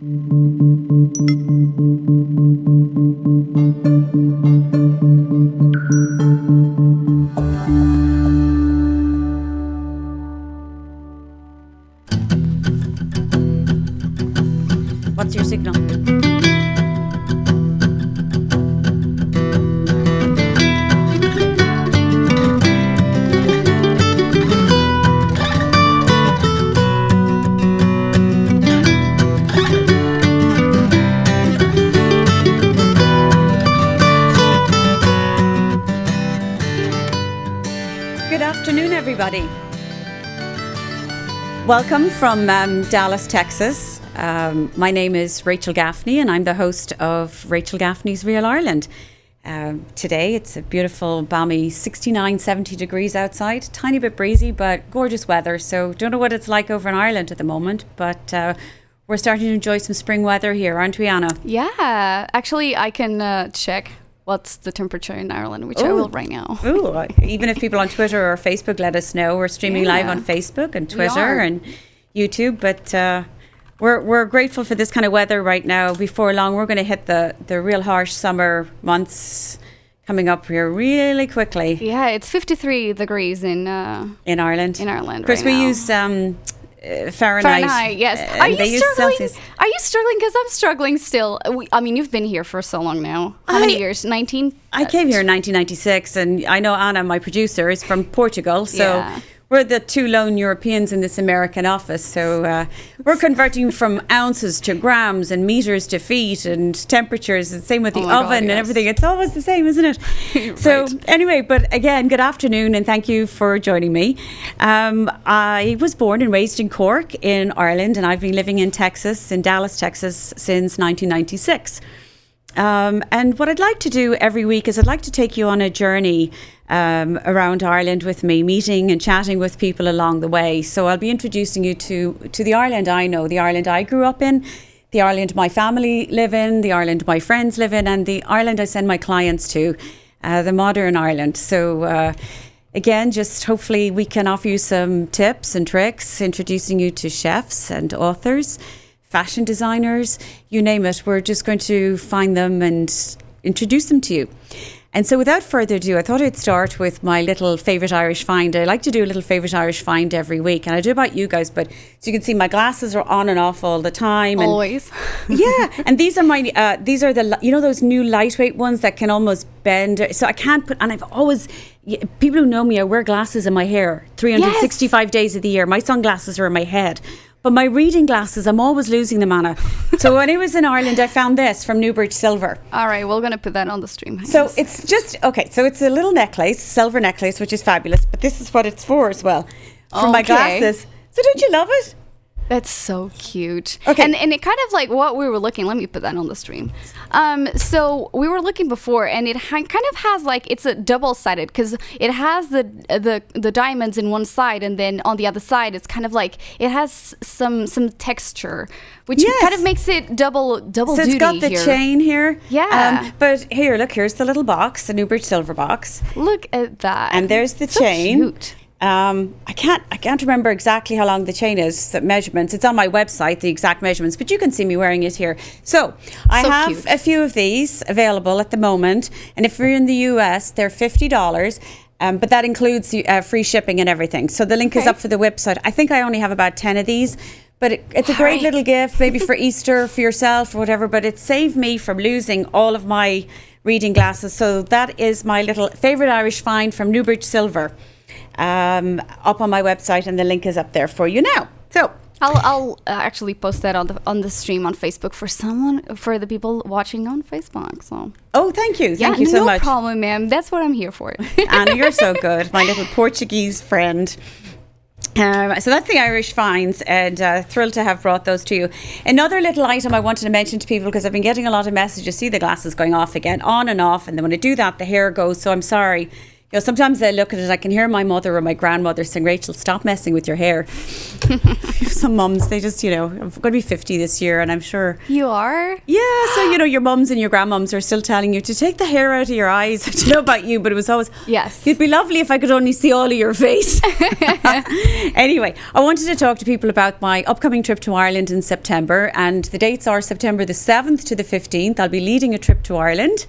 What's from um, Dallas, Texas. Um, my name is Rachel Gaffney, and I'm the host of Rachel Gaffney's Real Ireland. Um, today, it's a beautiful, balmy 69, 70 degrees outside. Tiny bit breezy, but gorgeous weather. So, don't know what it's like over in Ireland at the moment, but uh, we're starting to enjoy some spring weather here, aren't we, Anna? Yeah, actually, I can uh, check what's the temperature in Ireland, which I will right now. Ooh, even if people on Twitter or Facebook let us know, we're streaming live on Facebook and Twitter and YouTube. But uh, we're we're grateful for this kind of weather right now. Before long, we're going to hit the the real harsh summer months coming up here really quickly Yeah, it's 53 degrees in uh, in Ireland. in Ireland Of course, right we now. use um, uh, Fahrenheit. Fahrenheit. Yes. uh, Are you they use struggling? Celsius. Are you struggling? Because I'm struggling still. We, I mean, you've been here for so long now. How many years? 19. I came here in 1996, and I know Anna, my producer, is from Portugal. So Yeah. We're the two lone Europeans in this American office. So uh, we're converting from ounces to grams and meters to feet and temperatures. And same with the Oh my God, oven and everything. It's always the same, isn't it? so anyway, but again, good afternoon, and thank you for joining me. Um, I was born and raised in Cork in Ireland, and I've been living in Texas, in Dallas, Texas, since 1996. Um, and what I'd like to do every week is I'd like to take you on a journey um, around Ireland with me, meeting and chatting with people along the way. So I'll be introducing you to to the Ireland I know, the Ireland I grew up in, the Ireland my family live in, the Ireland my friends live in, and the Ireland I send my clients to, uh, the modern Ireland. So. Uh, Again, just hopefully we can offer you some tips and tricks, introducing you to chefs and authors, fashion designers, you name it. We're just going to find them and introduce them to you. And so, without further ado, I thought I'd start with my little favourite Irish find. I like to do a little favourite Irish find every week, and I do about you guys, but so you can see my glasses are on and off all the time. And Always. yeah, and these are my uh, these are the you know those new lightweight ones that can almost bend. So I can't put, and I've always people who know me, I wear glasses in my hair 365 days of the year. My sunglasses are in my head. But my reading glasses, I'm always losing them, Anna. so when I was in Ireland, I found this from Newbridge Silver. All right, we're gonna put that on the stream. So it's just okay. So it's a little necklace, silver necklace, which is fabulous. But this is what it's for as well, for my glasses. So don't you love it? That's so cute. Okay. And and it kind of like what we were looking. Let me put that on the stream. Um, so we were looking before, and it ha- kind of has like it's a double sided because it has the the the diamonds in one side, and then on the other side, it's kind of like it has some some texture, which Yes. kind of makes it double double So it's got the here. chain here. Um, Yeah. but here, look, here's the little box, the Newbridge silver box. Look at that. And there's the So chain. Cute. Um, I can't I can't remember exactly how long the chain is, the measurements. It's on my website, the exact measurements, but you can see me wearing it here. So I So have cute. a few of these available at the moment. And if you're in the US, they're fifty dollars. Um, but that includes uh, free shipping and everything. So the link is up for the website. I think I only have about 10 of these, but it, it's a great little gift, maybe for Easter, for yourself, or whatever. But it saved me from losing all of my reading glasses. So that is my little favorite Irish find from Newbridge Silver um, up on my website, and the link is up there for you now. So, I'll, I'll uh, actually post that on the on the stream on Facebook for someone for the people watching on Facebook. So oh, thank you. Thank yeah, you so no much. problem, ma'am. That's what I'm here for. Anna, you're so good, my little Portuguese friend. Um, so that's the Irish finds, and uh, thrilled to have brought those to you. Another little item I wanted to mention to people because I've been getting a lot of messages. See the glasses going off again, on and off, and then when I do that, the hair goes. So I'm sorry. You know, sometimes I look at it, I can hear my mother or my grandmother saying, Rachel, stop messing with your hair. Some mums, they just, you know, I'm going to be 50 this year, and I'm sure. You are? Yeah, so, you know, your mums and your grandmums are still telling you to take the hair out of your eyes. I don't know about you, but it was always, Yes. it'd be lovely if I could only see all of your face. anyway, I wanted to talk to people about my upcoming trip to Ireland in September, and the dates are September the 7th to the 15th. I'll be leading a trip to Ireland.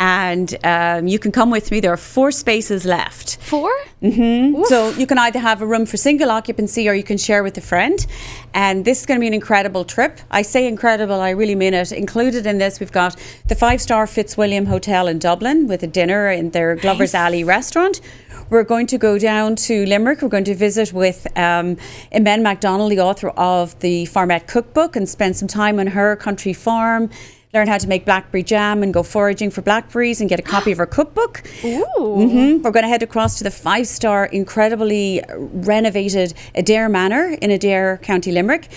And um, you can come with me. There are four spaces left. 4 Mm-hmm. So you can either have a room for single occupancy or you can share with a friend. And this is going to be an incredible trip. I say incredible, I really mean it. Included in this, we've got the five star Fitzwilliam Hotel in Dublin with a dinner in their Glover's Alley restaurant. We're going to go down to Limerick. We're going to visit with um, Imen McDonnell, the author of the Farmette Cookbook, and spend some time on her country farm. Learn how to make blackberry jam and go foraging for blackberries and get a copy of her cookbook. Ooh. Mhm. We're going to head across to the five star, incredibly renovated Adare Manor in Adare, County Limerick.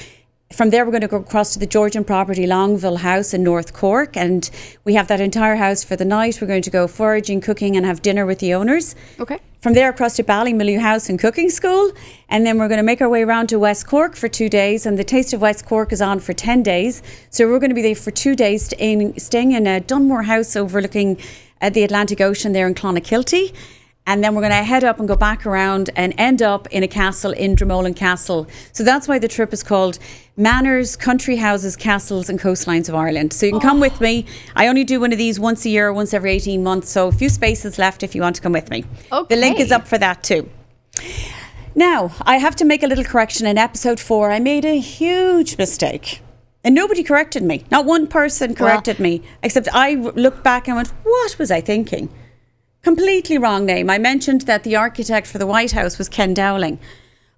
From there, we're going to go across to the Georgian property Longueville House in North Cork, and we have that entire house for the night. We're going to go foraging, cooking, and have dinner with the owners. Okay. From there, across to Ballymaloe House and Cooking School, and then we're going to make our way around to West Cork for two days. And the Taste of West Cork is on for ten days, so we're going to be there for two days, staying, staying in a Dunmore House overlooking at the Atlantic Ocean there in Clonakilty. And then we're going to head up and go back around and end up in a castle in Dromoland Castle. So that's why the trip is called Manors, Country Houses, Castles and Coastlines of Ireland. So you can come with me. I only do one of these once a year, once every 18 months. So a few spaces left if you want to come with me. Okay. The link is up for that too. Now, I have to make a little correction in episode four. I made a huge mistake. And nobody corrected me. Not one person corrected me, except I looked back and went, What was I thinking? Completely wrong name. I mentioned that the architect for the White House was Ken Dowling.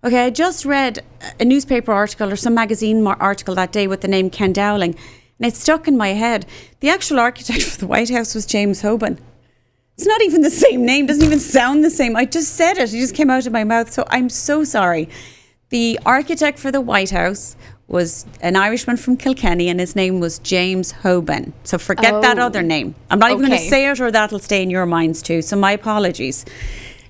Okay, I just read a newspaper article or some magazine article that day with the name Ken Dowling, and it stuck in my head. The actual architect for the White House was James Hoban. It's not even the same name, doesn't even sound the same. I just said it, it just came out of my mouth, so I'm so sorry. The architect for the White House was an Irishman from Kilkenny, and his name was James Hoban. So forget that Oh. other name. I'm not even going to say it, or that'll stay in your minds too. So my apologies.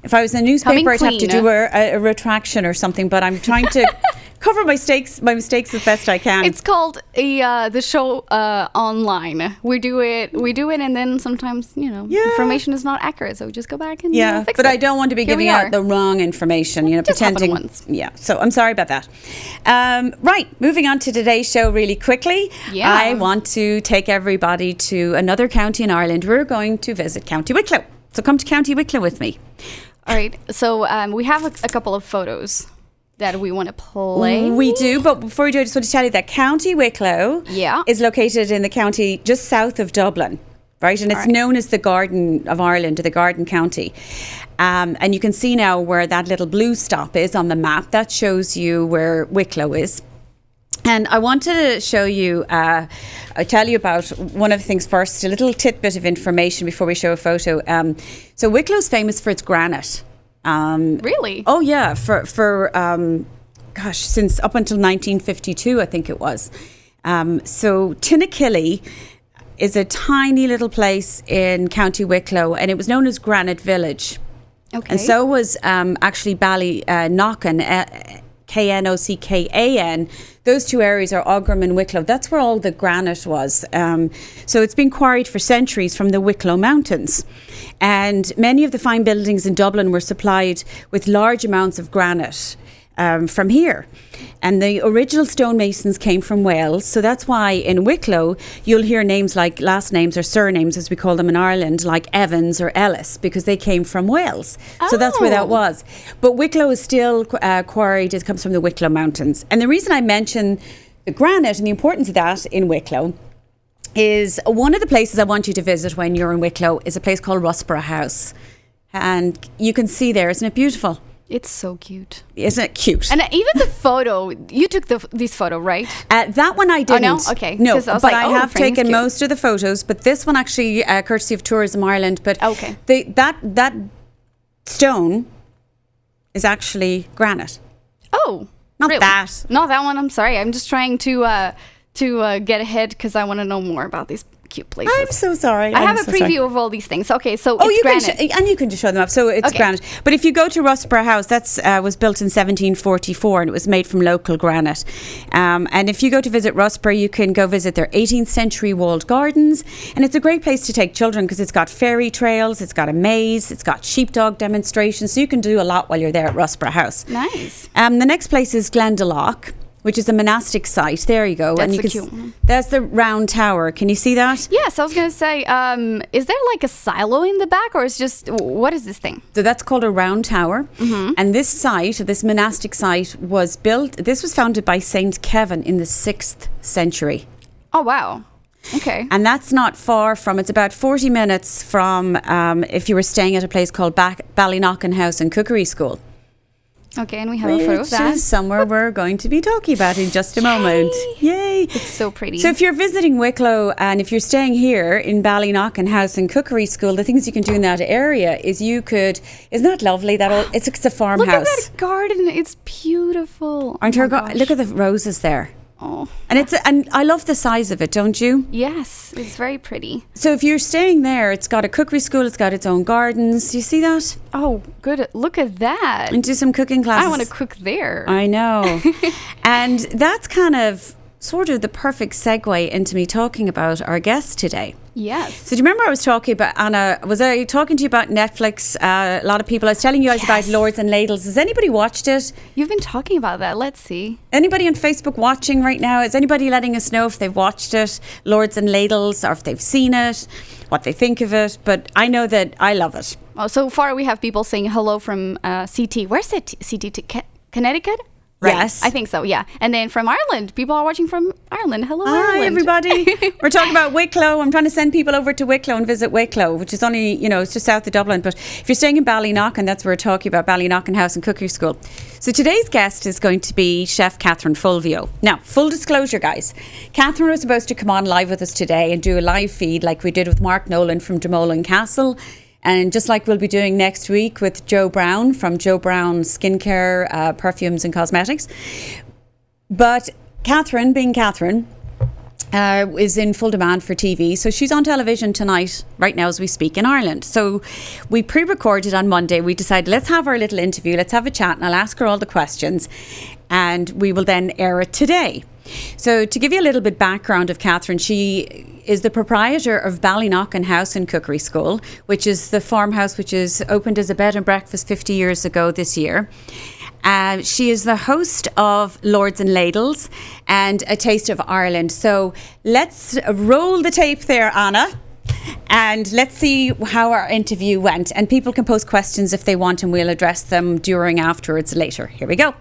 If I was in a newspaper, Coming I'd have to do a, a, a retraction or something. But I'm trying to cover my mistakes, my mistakes as best I can. It's called a, uh, the show uh, online. We do it, we do it, and then sometimes you know Yeah. information is not accurate, so we just go back and you know, Yeah, fix but it. I don't want to be Here giving out the wrong information. You know, Just pretending. once. Yeah, so I'm sorry about that. Um, right, moving on to today's show really quickly. Yeah. I want to take everybody to another county in Ireland. We're going to visit County Wicklow. So come to County Wicklow with me. All right, so um, we have a, a couple of photos that we want to play. We do, but before we do, I just want to tell you that County Wicklow Yeah. is located in the county just south of Dublin, right? And it's Alright. known as the Garden of Ireland, or the Garden County. Um, and you can see now where that little blue stop is on the map. That shows you where Wicklow is. And I wanted to show you, uh, I tell you about one of the things first, a little tidbit of information before we show a photo. Um, so Wicklow's famous for its granite. Um, Really? Oh yeah, for for um, gosh, since up until 1952, I think it was. Um, so Tinakilly is a tiny little place in County Wicklow, and it was known as Granite Village. Okay. And so was um, actually Bally uh, uh, K N O C K A N. Those two areas are Aughrim and Wicklow. That's where all the granite was. Um, so it's been quarried for centuries from the Wicklow Mountains. And many of the fine buildings in Dublin were supplied with large amounts of granite. Um, from here. And the original stonemasons came from Wales. So that's why in Wicklow, you'll hear names like last names or surnames, as we call them in Ireland, like Evans or Ellis, because they came from Wales. Oh. So that's where that Oh. was. But Wicklow is still uh, quarried, it comes from the Wicklow Mountains. And the reason I mention the granite and the importance of that in Wicklow is one of the places I want you to visit when you're in Wicklow is a place called Russborough House. And you can see there, isn't it beautiful? It's so cute. Isn't it cute? And even the photo, you took the this photo, right? Uh, that one I didn't. no? Okay. No, I but like, I oh, have taken most of the photos. But this one actually, uh, courtesy of Tourism Ireland. But Okay. they, that that stone is actually granite. Oh, Not really? that. Not that one. I'm sorry. I'm just trying to uh, to uh, get ahead because I want to know more about these cute places. I'm so sorry. I I'm have a so preview sorry. of all these things. Okay, so Oh, it's you granite. can, sh- and you can just show them up. So it's Okay. granite. But if you go to Russborough House, that's uh, was built in 1744, and it was made from local granite. Um, and if you go to visit Russborough, you can go visit their 18th century walled gardens, and it's a great place to take children because it's got fairy trails, it's got a maze, it's got sheepdog demonstrations, so you can do a lot while you're there at Russborough House. Nice. Um, the next place is Glendalough. Which is a monastic site. There you go. That's and you the can cute one. There's the round tower. Can you see that? Yes, I was gonna say, um, is there like a silo in the back, or is just what is this thing? So that's called a round tower. Mm-hmm. And this site, this monastic site, was built, this was founded by Saint Kevin in the 6th century. Oh wow. Okay. And that's not far from, it's about 40 minutes from um, if you were staying at a place called Ballyknocken House and Cookery School. Okay, and we have a photo of Which that. is somewhere we're going to be talking about in just a moment. Yay! It's so pretty. So if you're visiting Wicklow and if you're staying here in Ballyknocken House and Cookery School, the things you can do in that area is you could, isn't that lovely? That all, it's, it's a Look farmhouse. at that garden. It's beautiful. Aren't oh her go- look at the roses there. Oh, And it's and I love the size of it, don't you? yes, it's very pretty. So if you're staying there, it's got a cookery school, it's got its own gardens. Do you see that? Oh, good. Look at that. And do some cooking classes. I want to cook there. I know. and that's kind of sort of the perfect segue into me talking about our guest today. Yes. So do you remember I was talking about Anna? Was I talking to you about Netflix? Uh, a lot of people. I was telling you guys about Lords and Ladles. Has anybody watched it? You've been talking about that. Let's see. Anybody on Facebook watching right now? Is anybody letting us know if they've watched it, Lords and Ladles, or if they've seen it, what they think of it? But I know that I love it. Oh, so far we have people saying hello from uh, CT. Where's it? CT? To Connecticut? Yes. I think so. Yeah. And then from Ireland, people are watching from Ireland. Hello, Hi, Ireland. everybody. We're talking about Wicklow. I'm trying to send people over to Wicklow and visit Wicklow, which is only, you know, it's just south of Dublin. But if you're staying in Ballyknocken, that's where we're talking about Ballyknocken House and Cookery School. So today's guest is going to be Chef Catherine Fulvio. Now, full disclosure, guys, Catherine was supposed to come on live with us today and do a live feed like we did with Mark Nolan from Dromoland Castle. And just like we'll be doing next week with Joe Brown from Joe Brown Skincare, uh, Perfumes and Cosmetics. But Catherine, being Catherine, uh, is in full demand for TV. So she's on television tonight, right now as we speak, in Ireland. So we pre recorded on Monday. We decided let's have our little interview, let's have a chat, and I'll ask her all the questions, and we will then air it today. So, to give you a little bit background of Catherine, she is the proprietor of Ballyknocken House and Cookery School, which is the farmhouse which is opened as a bed and breakfast 50 years ago this year. Uh, she is the host of Lords and Ladles and A Taste of Ireland. So let's roll the tape there, Anna. And let's see how our interview went. And people can post questions if they want, and we'll address them during, afterwards, later. Here we go.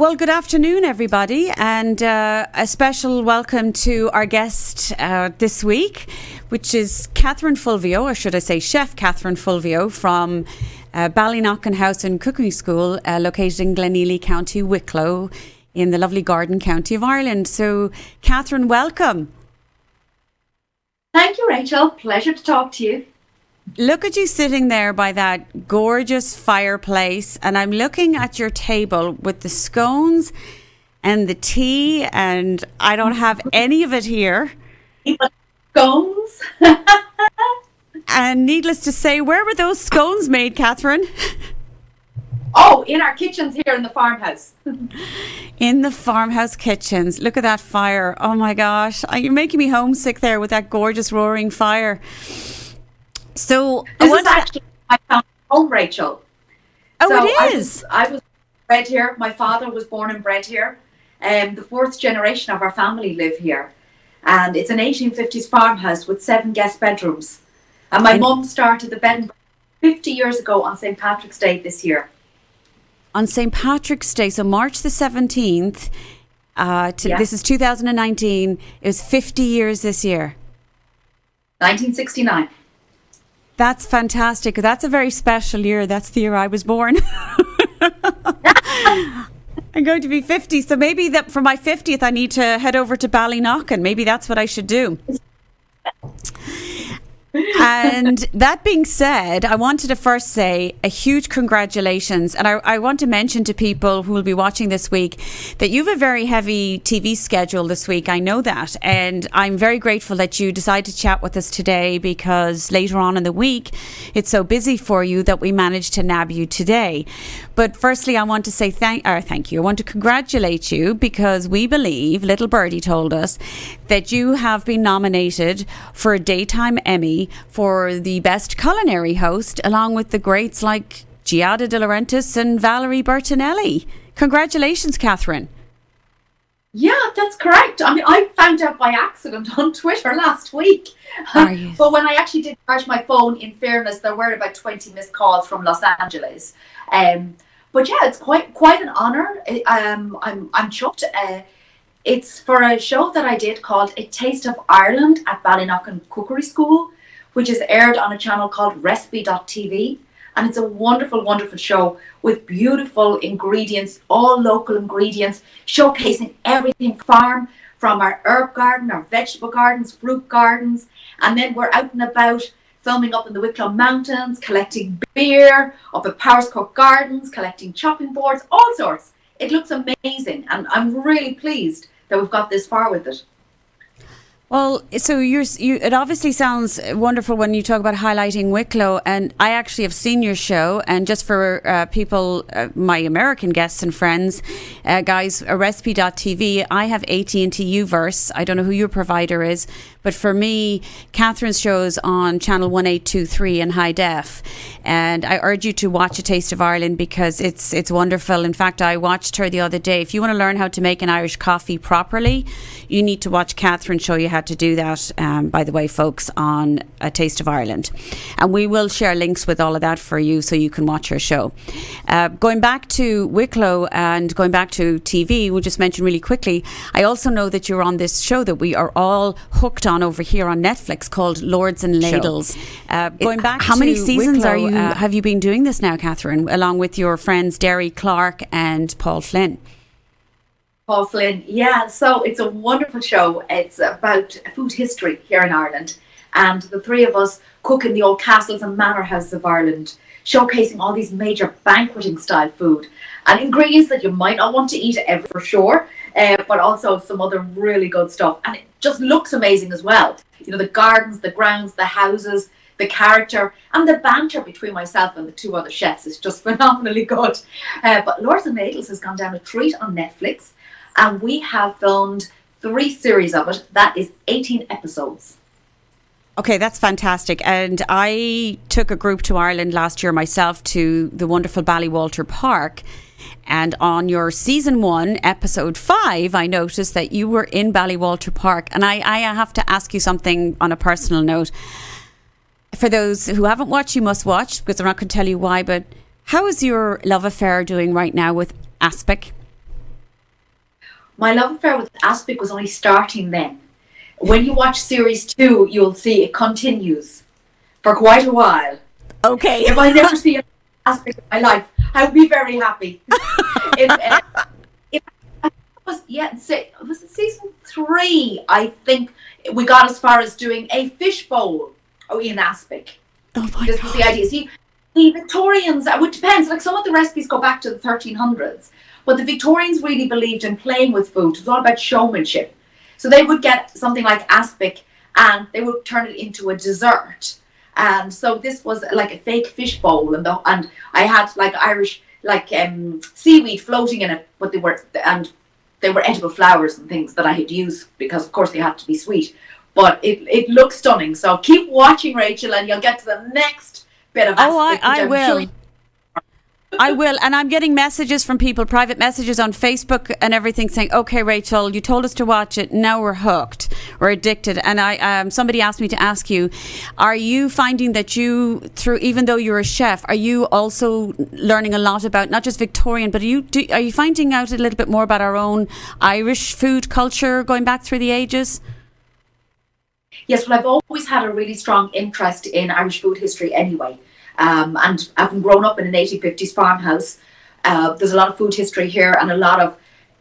Well, good afternoon, everybody, and uh, a special welcome to our guest uh, this week, which is Catherine Fulvio, or should I say, Chef Catherine Fulvio from uh, Ballyknocken House and Cooking School, uh, located in Glenealy, County Wicklow, in the lovely Garden County of Ireland. So, Catherine, welcome. Thank you, Rachel. Pleasure to talk to you. Look at you sitting there by that gorgeous fireplace, and I'm looking at your table with the scones and the tea, and I don't have any of it here. Scones. And needless to say, where were those scones made, Catherine? oh, in our kitchens here in the farmhouse. In the farmhouse kitchens. Look at that fire. Oh my gosh. You're making me homesick there with that gorgeous roaring fire. So, This is actually my family home, Rachel. oh, so it I was, I was bred here. My father was born and bred here. Um, the fourth generation of our family live here. And it's an 1850s farmhouse with seven guest bedrooms. And my And- mum started the bed and breakfast 50 years ago on St. Patrick's Day this year. on St. Patrick's Day, so March the 17th, uh, to, Yeah. this is 2019, it was 50 years this year. 1969. That's fantastic. That's a very special year. That's the year I was born. I'm going to be 50, so maybe that for my 50th, I need to head over to Ballynock, and Maybe that's what I should do. And that being said, I wanted to first say a huge congratulations. And I, I, want to mention to people who will be watching this week that you have a very heavy TV schedule this week. I know that. And I'm very grateful that you decided to chat with us today because later on in the week, it's so busy for you that we managed to nab you today. But firstly, I want to say thank, or thank you. I want to congratulate you because we believe, Little Birdie told us, that you have been nominated for a Daytime Emmy for the Best Culinary Host, along with the greats like Giada De Laurentiis and Valerie Bertinelli. Congratulations, Catherine. Yeah, that's correct. I mean, I found out by accident on Twitter last week. but when I actually did charge my phone, in fairness, there were about 20 missed calls from Los Angeles. Um, but yeah, it's quite quite an honor. Um, I'm I'm chuffed. Uh, it's for a show that I did called A Taste of Ireland at Ballyknocken Cookery School, which is aired on a channel called Recipe.tv. And it's a wonderful, wonderful show with beautiful ingredients, all local ingredients, showcasing everything farm from our herb garden, our vegetable gardens, fruit gardens. And then we're out and about filming up in the Wicklow Mountains, collecting beer, up at Powerscourt Gardens, collecting chopping boards, all sorts. It looks amazing, and I'm really pleased that we've got this far with it. Well, so you, it obviously sounds wonderful when you talk about highlighting Wicklow, and I actually have seen your show. And just for uh, people, uh, my American guests and friends, uh, guys, recipe.tv, I have AT&T Uverse. I don't know who your provider is, but for me, Catherine's show is on channel 1823 in high def. And I urge you to watch A Taste of Ireland because it's, it's wonderful. In fact, I watched her the other day. If you want to learn how to make an Irish coffee properly, you need to watch Catherine show you how to do that, um, by the way, folks, on A Taste of Ireland. And we will share links with all of that for you so you can watch her show. Uh, going back to Wicklow and going back to TV, we'll just mention really quickly, I also know that you're on this show that we are all hooked on over here on Netflix called Lords and Ladles. Uh, going back How many seasons Wicklow, are you, uh, have you been doing this now, Catherine, along with your friends Derry Clarke and Paul Flynn? Paul Flynn. Yeah, so it's a wonderful show. It's about food history here in Ireland. And the three of us cook in the old castles and manor houses of Ireland, showcasing all these major banqueting style food and ingredients that you might not want to eat ever for sure, uh, but also some other really good stuff. And it just looks amazing as well. You know, the gardens, the grounds, the houses, the character, and the banter between myself and the two other chefs is just phenomenally good. Uh, but Lords and Ladles has gone down a treat on Netflix and we have filmed three series of it. That is 18 episodes. Okay, that's fantastic. And I took a group to Ireland last year myself to the wonderful Ballywalter Park. And on your season one, episode five, I noticed that you were in Ballywalter Park. And I, I have to ask you something on a personal note. For those who haven't watched, you must watch because I'm not going to tell you why. But how is your love affair doing right now with Aspic? my love affair with Aspic was only starting then. When you watch series two, you'll see it continues for quite a while. Okay. If I never see Aspic in my life, I'll be very happy. it, uh, it was yeah, say, was it season three? I think we got as far as doing a fish bowl oh, in Aspic. Oh my this God. was the idea. See, the Victorians, uh, it depends. Like some of the recipes go back to the 1300s, but the Victorians really believed in playing with food. It was all about showmanship. So they would get something like aspic and they would turn it into a dessert. And so this was like a fake fish bowl, and the, and I had like Irish like um, seaweed floating in it, but they were and they were edible flowers and things that I had used because of course they had to be sweet. But it, it looks stunning. So keep watching, Rachel, and you'll get to the next bit of Oh, I, I will. Sure I will. And I'm getting messages from people, private messages on Facebook and everything saying, okay, Rachel, you told us to watch it. Now we're hooked. We're addicted. And I, um, somebody asked me to ask you, are you finding that you, through, even though you're a chef, are you also learning a lot about not just Victorian, but are you, do, are you finding out a little bit more about our own Irish food culture going back through the ages? Yes, well, I've always had a really strong interest in Irish food history anyway. Um, and having grown up in an 1850s farmhouse, uh, there's a lot of food history here and a lot of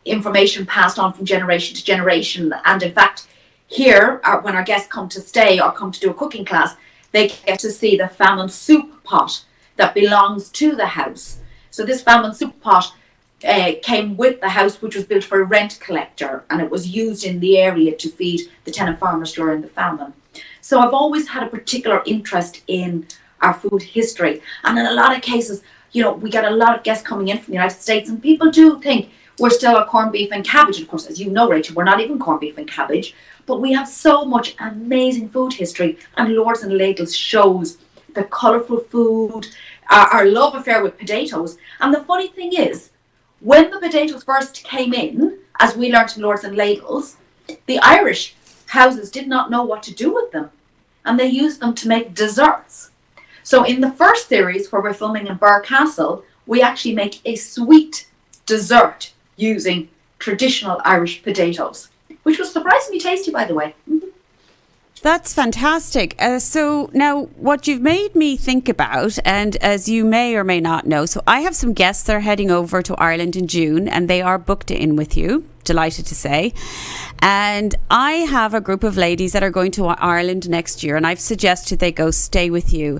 information passed on from generation to generation. And in fact, here, our, uh, when our guests come to stay or come to do a cooking class, they get to see the famine soup pot that belongs to the house. So this famine soup pot uh, came with the house, which was built for a rent collector, and it was used in the area to feed the tenant farmers during the famine. So I've always had a particular interest in our food history, and in a lot of cases, you know, we get a lot of guests coming in from the United States, and people do think we're still a corned beef and cabbage. Of course, as you know, Rachel, we're not even corned beef and cabbage, but we have so much amazing food history, and Lords and Ladles shows the colourful food, our, our love affair with potatoes. And the funny thing is, when the potatoes first came in, as we learned in Lords and Ladles, the Irish houses did not know what to do with them, and they used them to make desserts. So in the first series, where we're filming in Birr Castle, we actually make a sweet dessert using traditional Irish potatoes, which was surprisingly tasty, by the way. That's fantastic. Uh, so now, what you've made me think about, and as you may or may not know, so I have some guests that are heading over to Ireland in June, and they are booked in with you. Delighted to say. And I have a group of ladies that are going to Ireland next year, and I've suggested they go stay with you.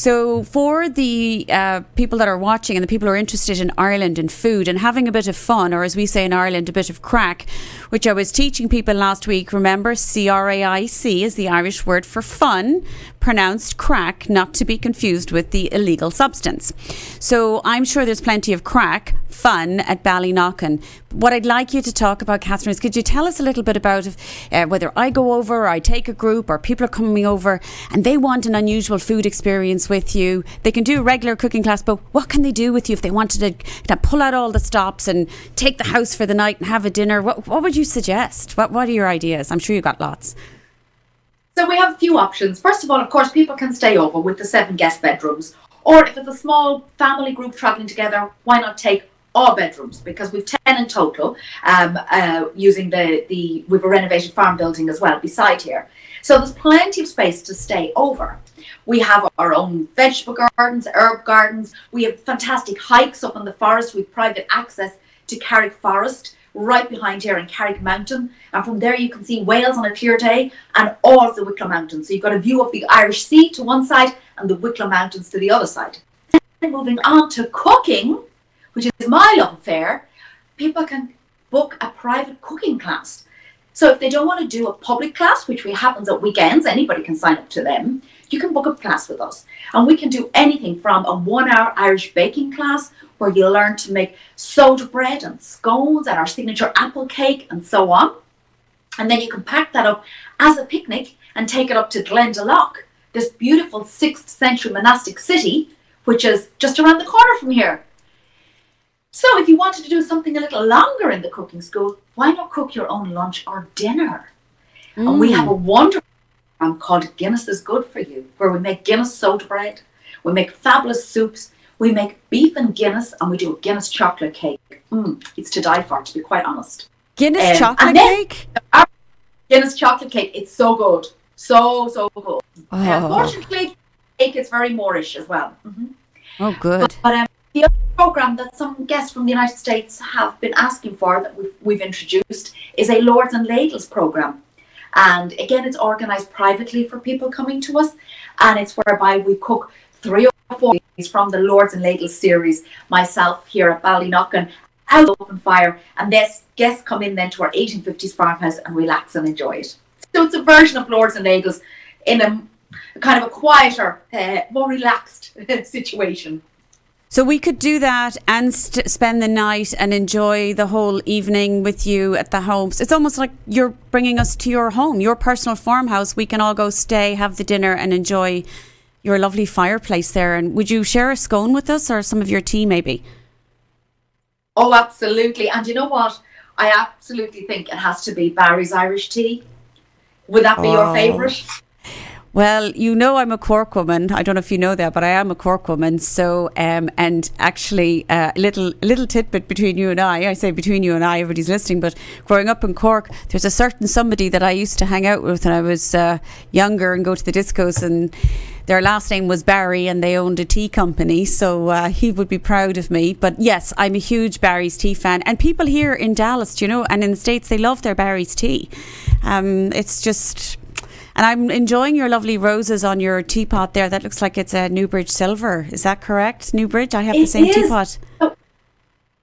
So, for the uh, people that are watching and the people who are interested in Ireland and food and having a bit of fun, or as we say in Ireland, a bit of crack, which I was teaching people last week, remember C R A I C is the Irish word for fun, pronounced crack, not to be confused with the illegal substance. So, I'm sure there's plenty of crack, fun at Ballyknocken. What I'd like you to talk about, Catherine, is could you tell us a little bit about if, uh, whether I go over or I take a group or people are coming over and they want an unusual food experience with you? They can do a regular cooking class, but what can they do with you if they wanted to, to pull out all the stops and take the house for the night and have a dinner? What, what would you suggest? What, what are your ideas? I'm sure you've got lots. So we have a few options. First of all, of course, people can stay over with the seven guest bedrooms. Or if it's a small family group traveling together, why not take all bedrooms because we've 10 in total um, uh, using the, the we've a renovated farm building as well beside here so there's plenty of space to stay over we have our own vegetable gardens herb gardens we have fantastic hikes up in the forest with private access to carrick forest right behind here in carrick mountain and from there you can see wales on a clear day and all of the wicklow mountains so you've got a view of the irish sea to one side and the wicklow mountains to the other side and moving on to cooking which is my love affair, people can book a private cooking class. So if they don't want to do a public class, which we happens at weekends, anybody can sign up to them. You can book a class with us, and we can do anything from a one-hour Irish baking class where you learn to make soda bread and scones and our signature apple cake and so on. And then you can pack that up as a picnic and take it up to Glendalough, this beautiful 6th century monastic city, which is just around the corner from here. So if you wanted to do something a little longer in the cooking school, why not cook your own lunch or dinner? Mm. And we have a mm. wonderful program called Guinness is Good for You, where we make Guinness soda bread, we make fabulous soups, we make beef and Guinness, and we do a Guinness chocolate cake. Mm, it's to die for, to be quite honest. Guinness um, chocolate cake? Guinness chocolate cake, it's so good. So, so good. Oh. Unfortunately, cake is very moreish as well. Mm-hmm. Oh, good. But, but um, the other program that some guests from the United States have been asking for that we've, we've introduced is a Lords and Ladles program. And again, it's organized privately for people coming to us. And it's whereby we cook three or four days from the Lords and Ladles series, myself here at Ballyknocken, out open fire. And this guests come in then to our 1850s farmhouse and relax and enjoy it. So it's a version of Lords and Ladles in a, a kind of a quieter, uh, more relaxed situation. So we could do that and st- spend the night and enjoy the whole evening with you at the homes. It's almost like you're bringing us to your home, your personal farmhouse. We can all go stay, have the dinner, and enjoy your lovely fireplace there. And would you share a scone with us or some of your tea, maybe? Oh, absolutely. And you know what? I absolutely think it has to be Barry's Irish tea. Would that be oh. your favourite? Well, you know I'm a Cork woman. I don't know if you know that, but I am a Cork woman. So, um, and actually, a uh, little little tidbit between you and I. I say between you and I, everybody's listening. But growing up in Cork, there's a certain somebody that I used to hang out with when I was uh, younger and go to the discos, and their last name was Barry, and they owned a tea company. So uh, he would be proud of me. But yes, I'm a huge Barry's tea fan, and people here in Dallas, you know, and in the states, they love their Barry's tea. Um, it's just And I'm enjoying your lovely roses on your teapot there. That looks like it's a Newbridge silver. Is that correct? Newbridge? I have It the same is. teapot.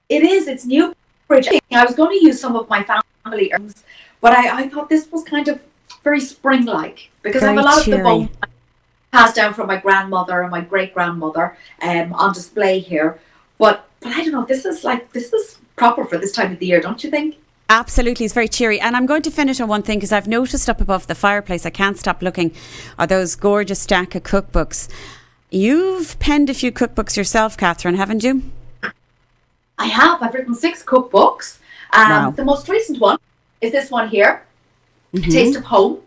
It is. It's Newbridge. I was going to use some of my family herbs, but I, I thought this was kind of very spring-like because I have a Very lot of the cheery. bones passed down from my grandmother and my great grandmother um, on display here. But but I don't know. This is like this is proper for this time of the year, don't you think? Absolutely, it's very cheery. And I'm going to finish on one thing because I've noticed up above the fireplace, I can't stop looking, are those gorgeous stack of cookbooks. You've penned a few cookbooks yourself, Catherine, haven't you? I have. I've written six cookbooks. Um, Wow. The most recent one is this one here, Mhm. Taste of Home.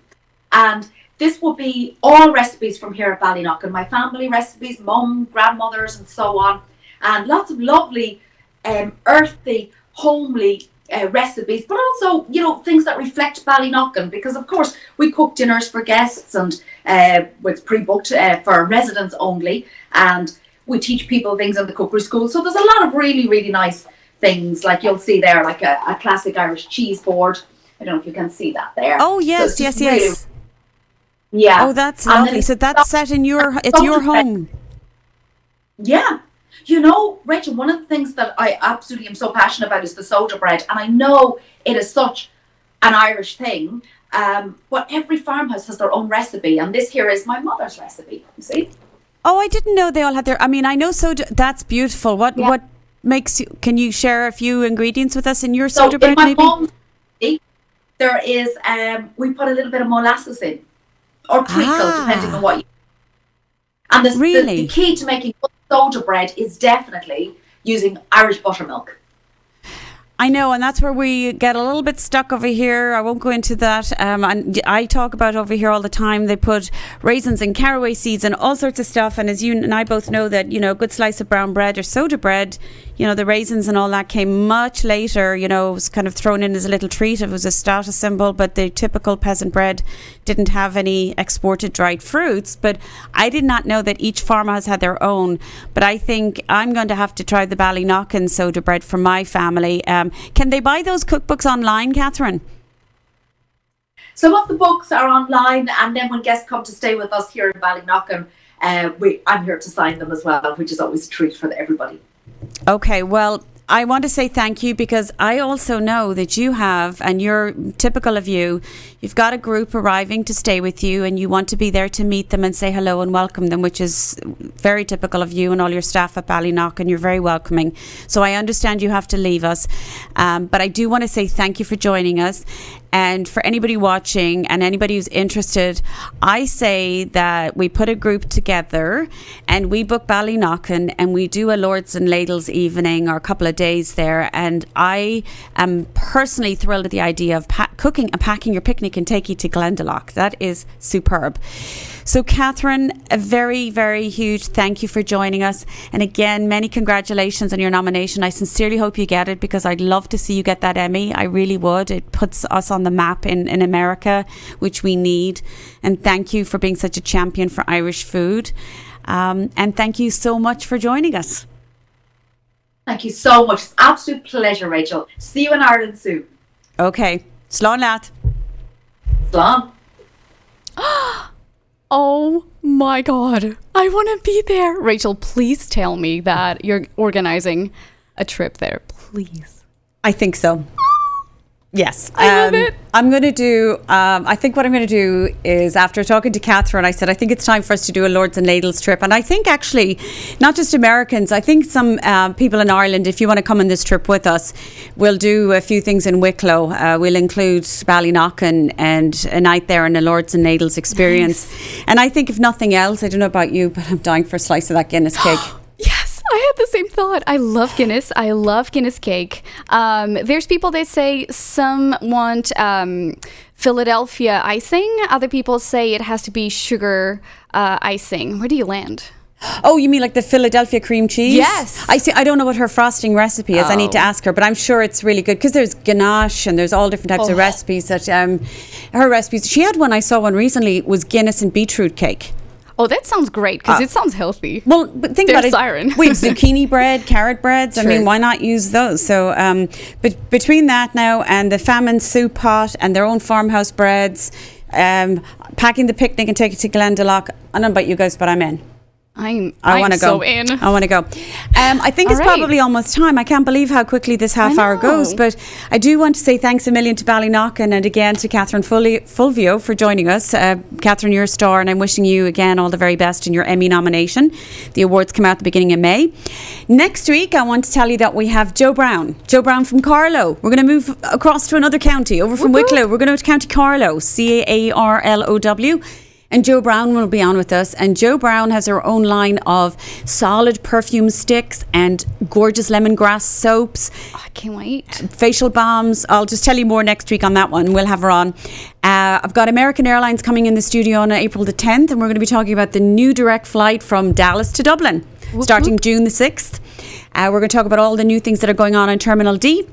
And this will be all recipes from here at Ballynock and my family recipes, mum, grandmothers, and so on. And lots of lovely, um, earthy, homely uh, recipes, but also, you know, things that reflect Ballyknocken. Because, of course, we cook dinners for guests and uh, it's pre booked uh, for residents only. And we teach people things in the cookery school. So there's a lot of really, really nice things. Like you'll see there, like a, a classic Irish cheese board. I don't know if you can see that there. Oh, yes, it's yes, really- yes. yeah. Oh, that's lovely. So that's set in your, it's your home. Yeah. You know, Rachel, one of the things that I absolutely am so passionate about is the soda bread. And I know it is such an Irish thing. Um, but every farmhouse has their own recipe. And this here is my mother's recipe. You see? Oh, I didn't know they all had their, I mean, I know soda, that's beautiful. What, Yeah. what makes you, can you share a few ingredients with us in your So soda in bread my maybe? mom's recipe, there is, um, we put a little bit of molasses in. Or treacle, Ah. depending on what you And the, the- Really? the key to making good soda bread is definitely using Irish buttermilk. I know, and that's where we get a little bit stuck over here. I won't go into that. Um, and I talk about over here all the time. They put raisins and caraway seeds and all sorts of stuff. And as you and I both know, that you know, a good slice of brown bread or soda bread, you know, the raisins and all that came much later. You know, it was kind of thrown in as a little treat. It was a status symbol, but the typical peasant bread didn't have any exported dried fruits. But I did not know that each farmhouse had their own. But I think I'm going to have to try the Ballyknocken soda bread for my family. Um, can they buy those cookbooks online, Catherine? Some of the books are online, and then when guests come to stay with us here in Ballyknocken, uh, we, I'm here to sign them as well, which is always a treat for everybody. Okay, well, I want to say thank you because I also know that you have, and you're typical of you, you've got a group arriving to stay with you and you want to be there to meet them and say hello and welcome them, which is very typical of you and all your staff at Ballynock, and you're very welcoming. So I understand you have to leave us, um, but I do want to say thank you for joining us. And for anybody watching and anybody who's interested, I say that we put a group together and we book Ballyknocken and we do a Lords and Ladles evening or a couple of days there. And I am personally thrilled at the idea of pa- cooking and packing your picnic and take you to Glendalough. That is superb. So, Catherine, a very, very huge thank you for joining us. And again, many congratulations on your nomination. I sincerely hope you get it because I'd love to see you get that Emmy. I really would. It puts us on the map in, in America, which we need. And thank you for being such a champion for Irish food. Um, and thank you so much for joining us. Thank you so much. It's an absolute pleasure, Rachel. See you in Ireland soon. Okay. Slán leat. Slán. Oh my god. I want to be there. Rachel, please tell me that you're organizing a trip there. Please. I think so. Yes. I love it. I'm going to do, um, I think what I'm going to do is after talking to Catherine, I said, I think it's time for us to do a Lords and Ladles trip. And I think actually, not just Americans, I think some uh, people in Ireland, if you want to come on this trip with us, we'll do a few things in Wicklow. Uh, we'll include Ballyknocken and a night there and a Lords and Ladles experience. And I think, if nothing else, I don't know about you, but I'm dying for a slice of that Guinness cake. I had the same thought. I love Guinness. I love Guinness cake. Um, there's people that say some want um, Philadelphia icing. Other people say it has to be sugar uh, icing. Where do you land? Oh, you mean like the Philadelphia cream cheese? Yes. I see. I don't know what her frosting recipe is. I need to Oh. ask her, but I'm sure it's really good because there's ganache and there's all different types of Oh. recipes that um, her recipes. She had one. I saw one recently was Guinness and beetroot cake. Oh, that sounds great because it sounds healthy. Well, but think They're about it. siren. we have zucchini bread, carrot breads. I mean, why not use those? So, um, but between that now and the famine soup pot and their own farmhouse breads, um, packing the picnic and taking it to Glendalough. I don't know about you guys, but I'm in. I'm, I want to go. so in. I want to go. Um, I think All it's right. probably almost time. I can't believe how quickly this half hour goes. But I do want to say thanks a million to Ballyknocken and again to Catherine Fulvio for joining us. Uh, Catherine, you're a star, and I'm wishing you again all the very best in your Emmy nomination. The awards come out at the beginning of May. Next week, I want to tell you that we have Joe Brown. Joe Brown from Carlow. We're going to move across to another county, over from whoop. Wicklow. We're going to County Carlow, C A R L O W. And Joe Brown will be on with us. And Joe Brown has her own line of solid perfume sticks and gorgeous lemongrass soaps, Oh, I can't wait. facial balms. I'll just tell you more next week on that one. We'll have her on. Uh, I've got American Airlines coming in the studio on April the 10th, and we're going to be talking about the new direct flight from Dallas to Dublin, starting June the 6th. Uh, we're going to talk about all the new things that are going on in Terminal D.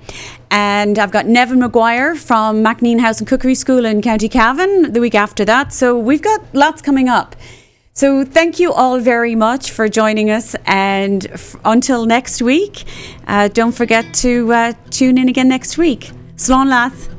And I've got Neven Maguire from MacNean House and Cookery School in County Cavan the week after that. So we've got lots coming up. So thank you all very much for joining us. And f- until next week, uh, don't forget to uh, tune in again next week. Slán Lath.